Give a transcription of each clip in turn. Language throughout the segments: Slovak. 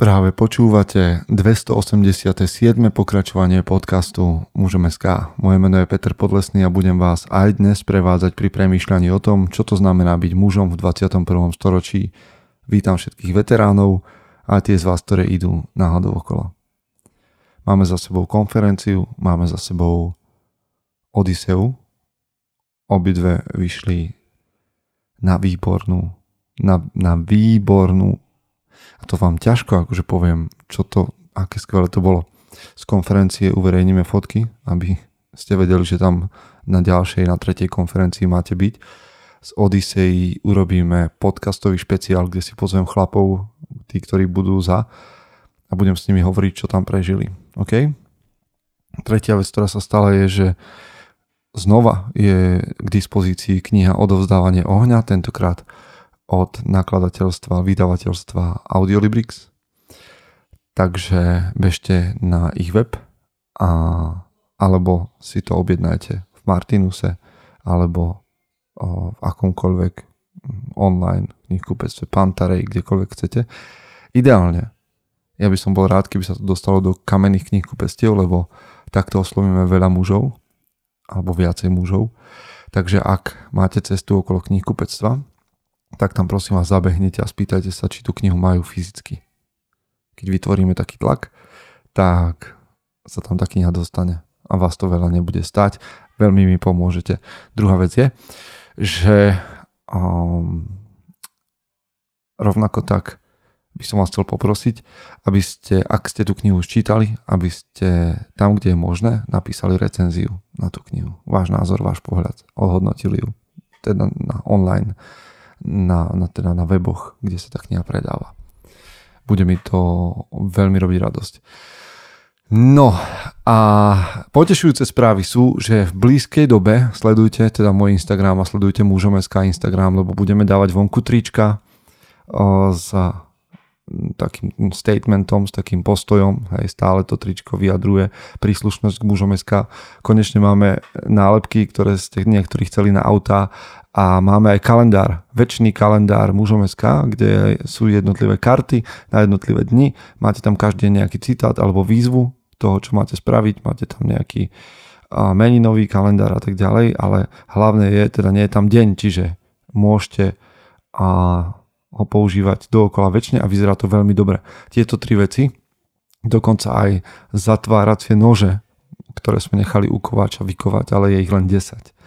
Práve počúvate 287. pokračovanie podcastu Mužom SK. Moje meno je Peter Podlesný a budem vás aj dnes prevádzať pri premýšľaní o tom, čo to znamená byť mužom v 21. storočí. Vítam všetkých veteránov a tie z vás, ktoré idú náhodou okolo. Máme za sebou konferenciu, máme za sebou Odiseu. Obidve vyšli na výbornú, na, na výbornú to vám ťažko akože poviem, čo to, aké skvelé to bolo. Z konferencie uverejníme fotky, aby ste vedeli, že tam na ďalšej, na tretej konferencii máte byť. Z Odyssey urobíme podcastový špeciál, kde si pozvem chlapov, tí, ktorí budú za a budem s nimi hovoriť, čo tam prežili. OK? Tretia vec, ktorá sa stala je, že znova je k dispozícii kniha Odovzdávanie ohňa, tentokrát od nakladateľstva, vydavateľstva Audiolibrix. Takže bežte na ich web a, alebo si to objednajte v Martinuse alebo o, v akomkoľvek online knihkupectve Pantarej, kdekoľvek chcete. Ideálne. Ja by som bol rád, keby sa to dostalo do kamenných knihkupectiev, lebo takto oslovíme veľa mužov alebo viacej mužov. Takže ak máte cestu okolo knihkupectva, tak tam prosím vás zabehnite a spýtajte sa, či tú knihu majú fyzicky. Keď vytvoríme taký tlak, tak sa tam tá kniha dostane a vás to veľa nebude stať. Veľmi mi pomôžete. Druhá vec je, že um, rovnako tak by som vás chcel poprosiť, aby ste, ak ste tú knihu už čítali, aby ste tam, kde je možné, napísali recenziu na tú knihu. Váš názor, váš pohľad, ohodnotili ju. Teda na online na, na, teda na weboch, kde sa tá kniha predáva. Bude mi to veľmi robiť radosť. No a potešujúce správy sú, že v blízkej dobe sledujte teda môj Instagram a sledujte mužom.sk Instagram, lebo budeme dávať vonku trička s takým statementom, s takým postojom, hej, stále to tričko vyjadruje príslušnosť k mužom SK. Konečne máme nálepky, ktoré ste niektorí chceli na auta a máme aj kalendár, väčší kalendár mužom SK, kde sú jednotlivé karty na jednotlivé dni. Máte tam každý nejaký citát alebo výzvu toho, čo máte spraviť, máte tam nejaký meninový kalendár a tak ďalej, ale hlavné je, teda nie je tam deň, čiže môžete a ho používať dookola väčšine a vyzerá to veľmi dobre. Tieto tri veci, dokonca aj zatváracie nože, ktoré sme nechali ukovať a vykovať, ale je ich len 10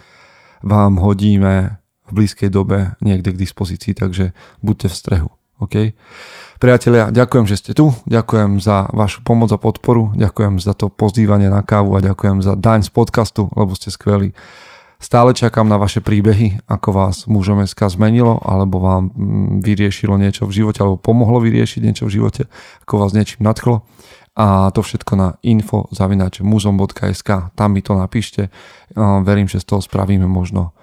vám hodíme v blízkej dobe niekde k dispozícii, takže buďte v strehu. OK? Priatelia, ďakujem, že ste tu, ďakujem za vašu pomoc a podporu, ďakujem za to pozývanie na kávu a ďakujem za daň z podcastu, lebo ste skvelí. Stále čakám na vaše príbehy, ako vás mužom SK zmenilo, alebo vám mm, vyriešilo niečo v živote, alebo pomohlo vyriešiť niečo v živote, ako vás niečím nadchlo a to všetko na info muzom.sk, tam mi to napíšte. Verím, že z toho spravíme možno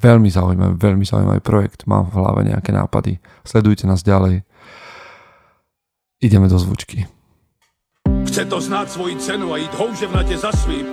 veľmi zaujímavý, veľmi zaujímavý projekt. Mám v hlave nejaké nápady. Sledujte nás ďalej. Ideme do zvučky. Chce to znáť svoji cenu a ísť houževnate za svým.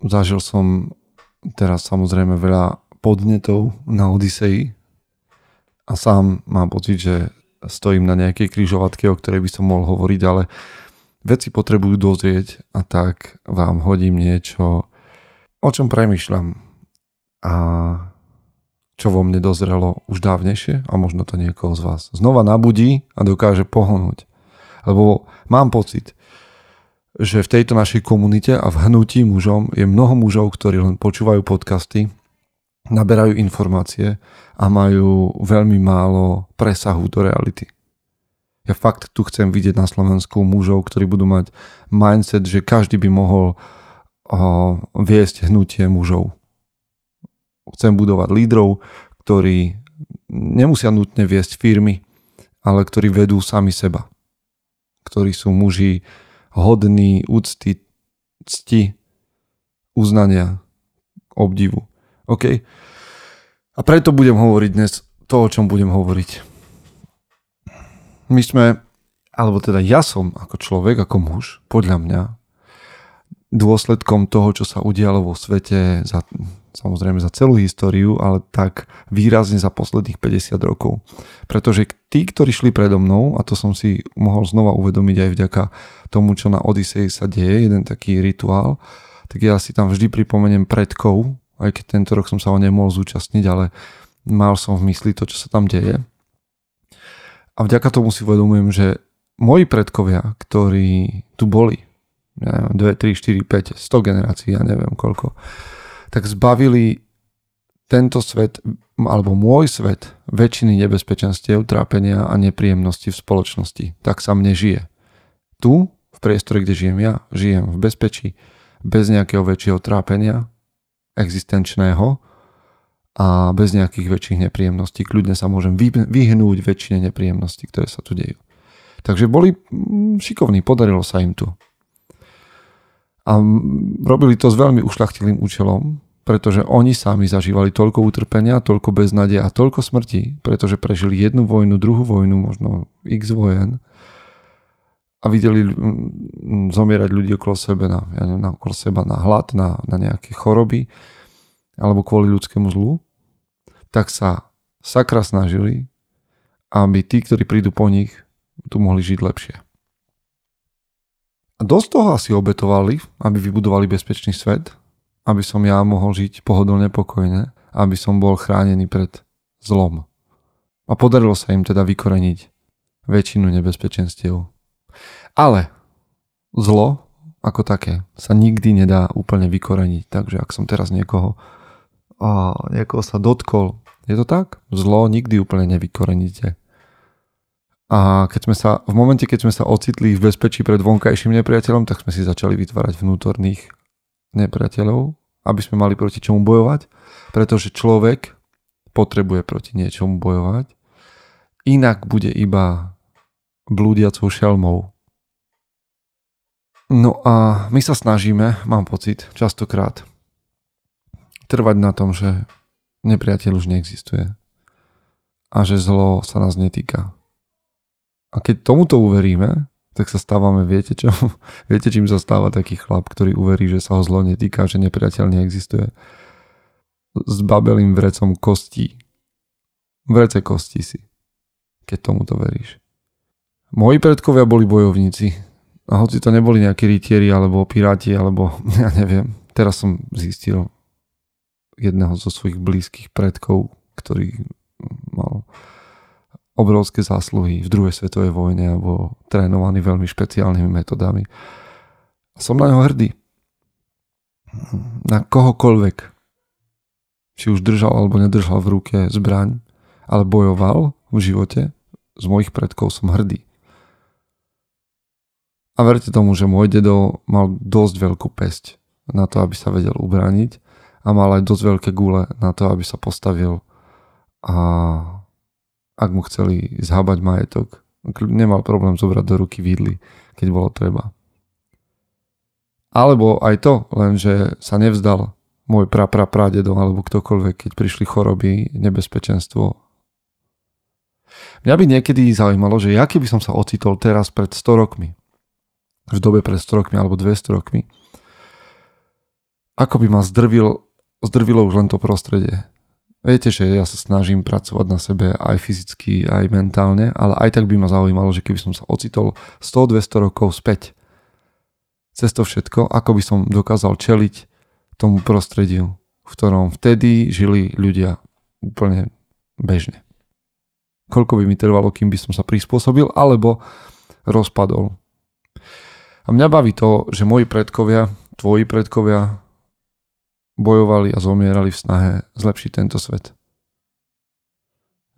Zažil som teraz samozrejme veľa podnetov na Odisei, a sám mám pocit, že stojím na nejakej kryžovatke, o ktorej by som mohol hovoriť, ale veci potrebujú dozrieť a tak vám hodím niečo, o čom premyšľam a čo vo mne dozrelo už dávnejšie a možno to niekoho z vás znova nabudí a dokáže pohnúť. Lebo mám pocit, že v tejto našej komunite a v hnutí mužom je mnoho mužov, ktorí len počúvajú podcasty naberajú informácie a majú veľmi málo presahu do reality. Ja fakt tu chcem vidieť na Slovensku mužov, ktorí budú mať mindset, že každý by mohol uh, viesť hnutie mužov. Chcem budovať lídrov, ktorí nemusia nutne viesť firmy, ale ktorí vedú sami seba. Ktorí sú muži hodní úcty, cti, uznania, obdivu. OK? A preto budem hovoriť dnes to, o čom budem hovoriť. My sme, alebo teda ja som ako človek, ako muž, podľa mňa, dôsledkom toho, čo sa udialo vo svete za, samozrejme za celú históriu, ale tak výrazne za posledných 50 rokov. Pretože tí, ktorí šli predo mnou, a to som si mohol znova uvedomiť aj vďaka tomu, čo na Odisei sa deje, jeden taký rituál, tak ja si tam vždy pripomeniem predkov, aj keď tento rok som sa ho nemohol zúčastniť, ale mal som v mysli to, čo sa tam deje. A vďaka tomu si uvedomujem, že moji predkovia, ktorí tu boli, ja neviem, 2, 3, 4, 5, 100 generácií, ja neviem koľko, tak zbavili tento svet, alebo môj svet, väčšiny nebezpečenstiev, trápenia a nepríjemnosti v spoločnosti. Tak sa mne žije. Tu, v priestore, kde žijem ja, žijem v bezpečí, bez nejakého väčšieho trápenia, existenčného a bez nejakých väčších nepríjemností. Kľudne sa môžem vyhnúť väčšine nepríjemností, ktoré sa tu dejú. Takže boli šikovní, podarilo sa im tu. A robili to s veľmi ušľachtilým účelom, pretože oni sami zažívali toľko utrpenia, toľko beznadia a toľko smrti, pretože prežili jednu vojnu, druhú vojnu, možno x vojen a videli zomierať ľudí okolo sebe na, ja neviem, okolo seba na hlad, na, na nejaké choroby alebo kvôli ľudskému zlu, tak sa sakra snažili, aby tí, ktorí prídu po nich, tu mohli žiť lepšie. A dosť toho asi obetovali, aby vybudovali bezpečný svet, aby som ja mohol žiť pohodlne, pokojne, aby som bol chránený pred zlom. A podarilo sa im teda vykoreniť väčšinu nebezpečenstiev. Ale zlo ako také sa nikdy nedá úplne vykoreniť. Takže ak som teraz niekoho a niekoho sa dotkol. Je to tak? Zlo nikdy úplne nevykoreníte. A keď sme sa, v momente, keď sme sa ocitli v bezpečí pred vonkajším nepriateľom, tak sme si začali vytvárať vnútorných nepriateľov, aby sme mali proti čomu bojovať, pretože človek potrebuje proti niečomu bojovať, inak bude iba blúdiacou šelmou. No a my sa snažíme, mám pocit, častokrát trvať na tom, že nepriateľ už neexistuje a že zlo sa nás netýka. A keď tomuto uveríme, tak sa stávame, viete čo? Viete, čím sa stáva taký chlap, ktorý uverí, že sa ho zlo netýka, že nepriateľ neexistuje? S babelým vrecom kostí. Vrece kostí si, keď tomuto veríš. Moji predkovia boli bojovníci. A hoci to neboli nejakí rytieri, alebo piráti, alebo ja neviem. Teraz som zistil, jedného zo svojich blízkych predkov, ktorý mal obrovské zásluhy v druhej svetovej vojne a bol trénovaný veľmi špeciálnymi metodami. Som na neho hrdý. Na kohokoľvek. Či už držal alebo nedržal v ruke zbraň, ale bojoval v živote, z mojich predkov som hrdý. A verte tomu, že môj dedo mal dosť veľkú pesť na to, aby sa vedel ubrániť a mal aj dosť veľké gule na to, aby sa postavil a ak mu chceli zhábať majetok, nemal problém zobrať do ruky vidly, keď bolo treba. Alebo aj to, lenže sa nevzdal môj pra, alebo ktokoľvek, keď prišli choroby, nebezpečenstvo. Mňa by niekedy zaujímalo, že ja keby som sa ocitol teraz pred 100 rokmi, v dobe pred 100 rokmi alebo 200 rokmi, ako by ma zdrvil zdrvilo už len to prostredie. Viete, že ja sa snažím pracovať na sebe aj fyzicky, aj mentálne, ale aj tak by ma zaujímalo, že keby som sa ocitol 100-200 rokov späť cez to všetko, ako by som dokázal čeliť tomu prostrediu, v ktorom vtedy žili ľudia úplne bežne. Koľko by mi trvalo, kým by som sa prispôsobil, alebo rozpadol. A mňa baví to, že moji predkovia, tvoji predkovia, bojovali a zomierali v snahe zlepšiť tento svet.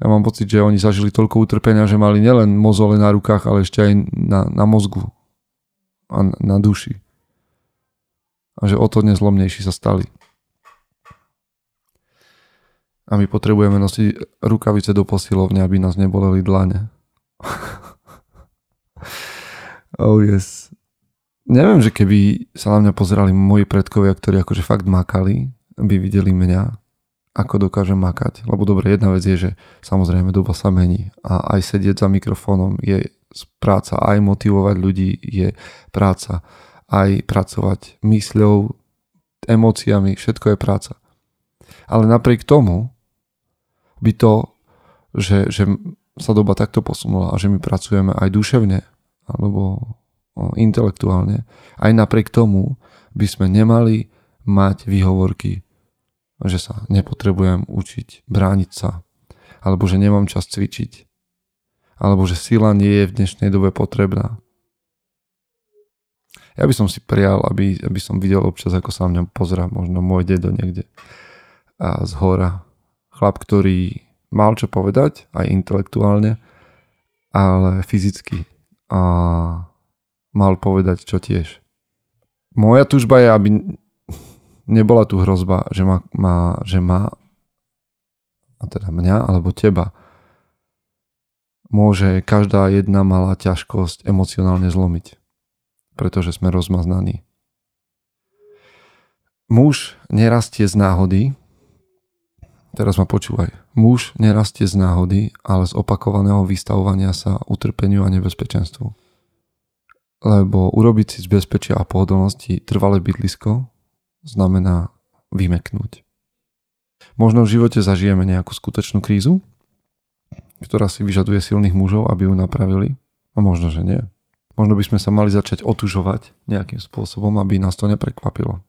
Ja mám pocit, že oni zažili toľko utrpenia, že mali nielen mozole na rukách, ale ešte aj na, na mozgu a na, duši. A že o to nezlomnejší sa stali. A my potrebujeme nosiť rukavice do posilovne, aby nás neboleli dlane. oh yes. Neviem, že keby sa na mňa pozerali moji predkovia, ktorí akože fakt makali, by videli mňa, ako dokážem makať. Lebo dobre, jedna vec je, že samozrejme doba sa mení a aj sedieť za mikrofónom je práca, aj motivovať ľudí je práca, aj pracovať mysľou, emóciami, všetko je práca. Ale napriek tomu by to, že, že sa doba takto posunula a že my pracujeme aj duševne alebo intelektuálne, aj napriek tomu by sme nemali mať výhovorky, že sa nepotrebujem učiť, brániť sa, alebo že nemám čas cvičiť, alebo že sila nie je v dnešnej dobe potrebná. Ja by som si prijal, aby, aby som videl občas, ako sa mňa pozera možno môj dedo niekde a z hora. Chlap, ktorý mal čo povedať, aj intelektuálne, ale fyzicky. A mal povedať čo tiež. Moja tužba je, aby nebola tu hrozba, že má, má, že má a teda mňa alebo teba môže každá jedna malá ťažkosť emocionálne zlomiť, pretože sme rozmaznaní. Muž nerastie z náhody, Teraz ma počúvaj. Muž nerastie z náhody, ale z opakovaného vystavovania sa utrpeniu a nebezpečenstvu. Lebo urobiť si z bezpečia a pohodlnosti trvalé bydlisko znamená vymeknúť. Možno v živote zažijeme nejakú skutočnú krízu, ktorá si vyžaduje silných mužov, aby ju napravili. A možno, že nie. Možno by sme sa mali začať otužovať nejakým spôsobom, aby nás to neprekvapilo.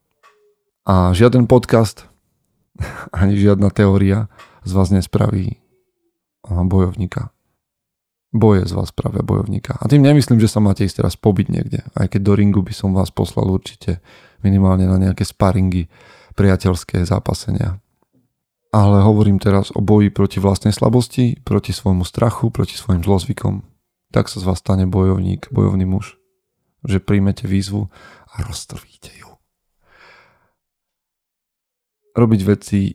A žiaden podcast ani žiadna teória z vás nespraví bojovníka. Boje z vás spravia bojovníka. A tým nemyslím, že sa máte ísť teraz pobiť niekde. Aj keď do ringu by som vás poslal určite minimálne na nejaké sparingy, priateľské zápasenia. Ale hovorím teraz o boji proti vlastnej slabosti, proti svojmu strachu, proti svojim zlozvykom. Tak sa z vás stane bojovník, bojovný muž. Že príjmete výzvu a roztrvíte ju robiť veci,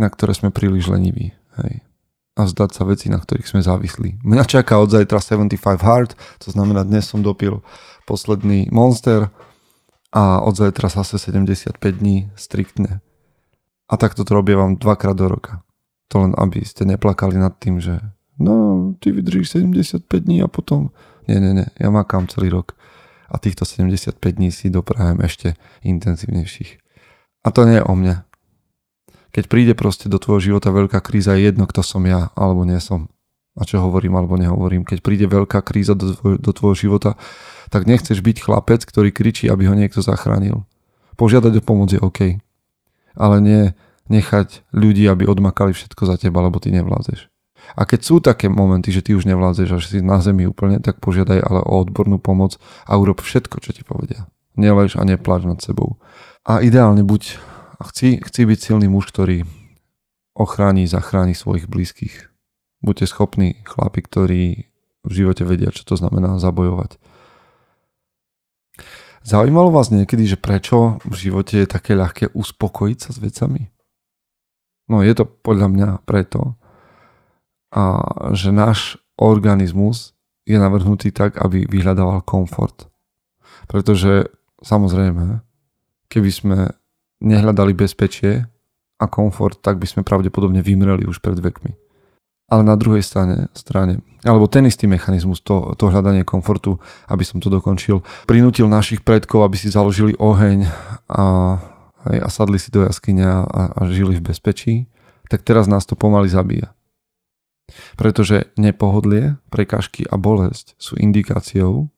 na ktoré sme príliš leniví. Hej. A vzdať sa veci, na ktorých sme závislí. Mňa čaká od zajtra 75 hard, to znamená dnes som dopil posledný monster a od zajtra zase 75 dní striktne. A takto to robia vám dvakrát do roka. To len aby ste neplakali nad tým, že no, ty vydržíš 75 dní a potom... Nie, nie, nie, ja makám celý rok. A týchto 75 dní si doprajem ešte intenzívnejších. A to nie je o mne. Keď príde proste do tvojho života veľká kríza, je jedno, kto som ja, alebo nie som. A čo hovorím, alebo nehovorím. Keď príde veľká kríza do, tvoj, do tvojho života, tak nechceš byť chlapec, ktorý kričí, aby ho niekto zachránil. Požiadať o pomoc je OK. Ale nie nechať ľudí, aby odmakali všetko za teba, lebo ty nevládzeš. A keď sú také momenty, že ty už nevládzeš a že si na zemi úplne, tak požiadaj ale o odbornú pomoc a urob všetko, čo ti povedia. Nelež a nepláč nad sebou. A ideálne buď, chci, chci byť silný muž, ktorý ochráni, zachráni svojich blízkych. Buďte schopní chlapi, ktorí v živote vedia, čo to znamená zabojovať. Zaujímalo vás niekedy, že prečo v živote je také ľahké uspokojiť sa s vecami? No je to podľa mňa preto, a že náš organizmus je navrhnutý tak, aby vyhľadával komfort. Pretože samozrejme, keby sme nehľadali bezpečie a komfort, tak by sme pravdepodobne vymreli už pred vekmi. Ale na druhej strane, strane alebo ten istý mechanizmus, to, to hľadanie komfortu, aby som to dokončil, prinútil našich predkov, aby si založili oheň a, a sadli si do jaskyňa a, a žili v bezpečí, tak teraz nás to pomaly zabíja. Pretože nepohodlie, prekažky a bolesť sú indikáciou,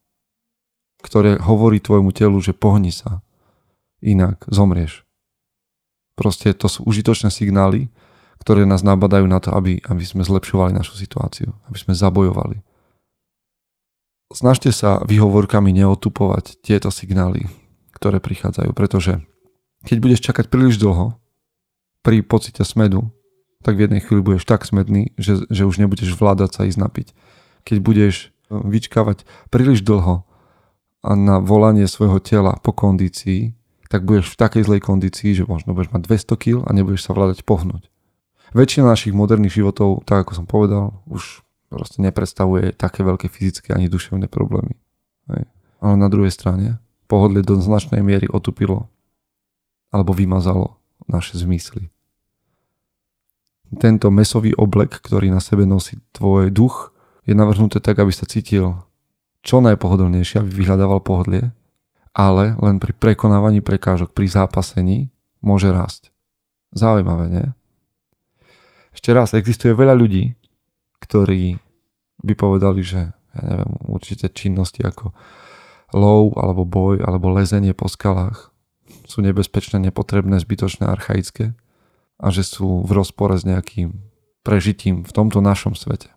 ktoré hovorí tvojmu telu, že pohni sa, inak zomrieš. Proste to sú užitočné signály, ktoré nás nabadajú na to, aby, aby sme zlepšovali našu situáciu, aby sme zabojovali. Snažte sa výhovorkami neotupovať tieto signály, ktoré prichádzajú, pretože keď budeš čakať príliš dlho pri pocite smedu, tak v jednej chvíli budeš tak smedný, že, že už nebudeš vládať sa ísť napiť. Keď budeš vyčkávať príliš dlho a na volanie svojho tela po kondícii, tak budeš v takej zlej kondícii, že možno budeš mať 200 kg a nebudeš sa vládať pohnúť. Väčšina našich moderných životov, tak ako som povedal, už proste nepredstavuje také veľké fyzické ani duševné problémy. Hej. Ale na druhej strane pohodlie do značnej miery otupilo alebo vymazalo naše zmysly. Tento mesový oblek, ktorý na sebe nosí tvoj duch, je navrhnuté tak, aby sa cítil čo najpohodlnejšie, aby vyhľadával pohodlie, ale len pri prekonávaní prekážok, pri zápasení môže rásť. Zaujímavé, nie? Ešte raz, existuje veľa ľudí, ktorí by povedali, že ja neviem, určite činnosti ako lov, alebo boj, alebo lezenie po skalách sú nebezpečné, nepotrebné, zbytočné, archaické a že sú v rozpore s nejakým prežitím v tomto našom svete.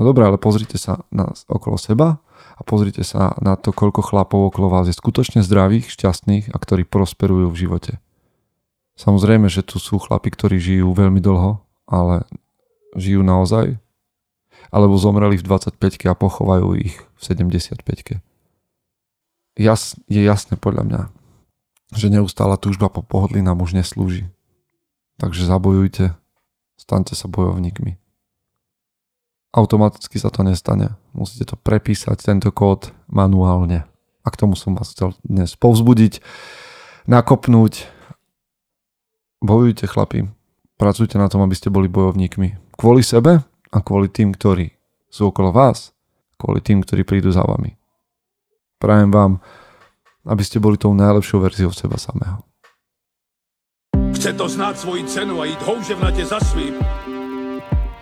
No dobré, ale pozrite sa na, okolo seba a pozrite sa na to, koľko chlapov okolo vás je skutočne zdravých, šťastných a ktorí prosperujú v živote. Samozrejme, že tu sú chlapi, ktorí žijú veľmi dlho, ale žijú naozaj? Alebo zomreli v 25 a pochovajú ich v 75 Jas, je jasné podľa mňa, že neustála túžba po pohodlí nám už neslúži. Takže zabojujte, staňte sa bojovníkmi. Automaticky sa to nestane. Musíte to prepísať, tento kód manuálne. A k tomu som vás chcel dnes povzbudiť, nakopnúť. Bojujte chlapi, pracujte na tom, aby ste boli bojovníkmi. Kvôli sebe a kvôli tým, ktorí sú okolo vás, kvôli tým, ktorí prídu za vami. Prajem vám aby ste boli tou najlepšou verziou seba samého. Chce to znáť svoji cenu a jít houževnatě za svým.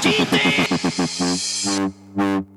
DJ.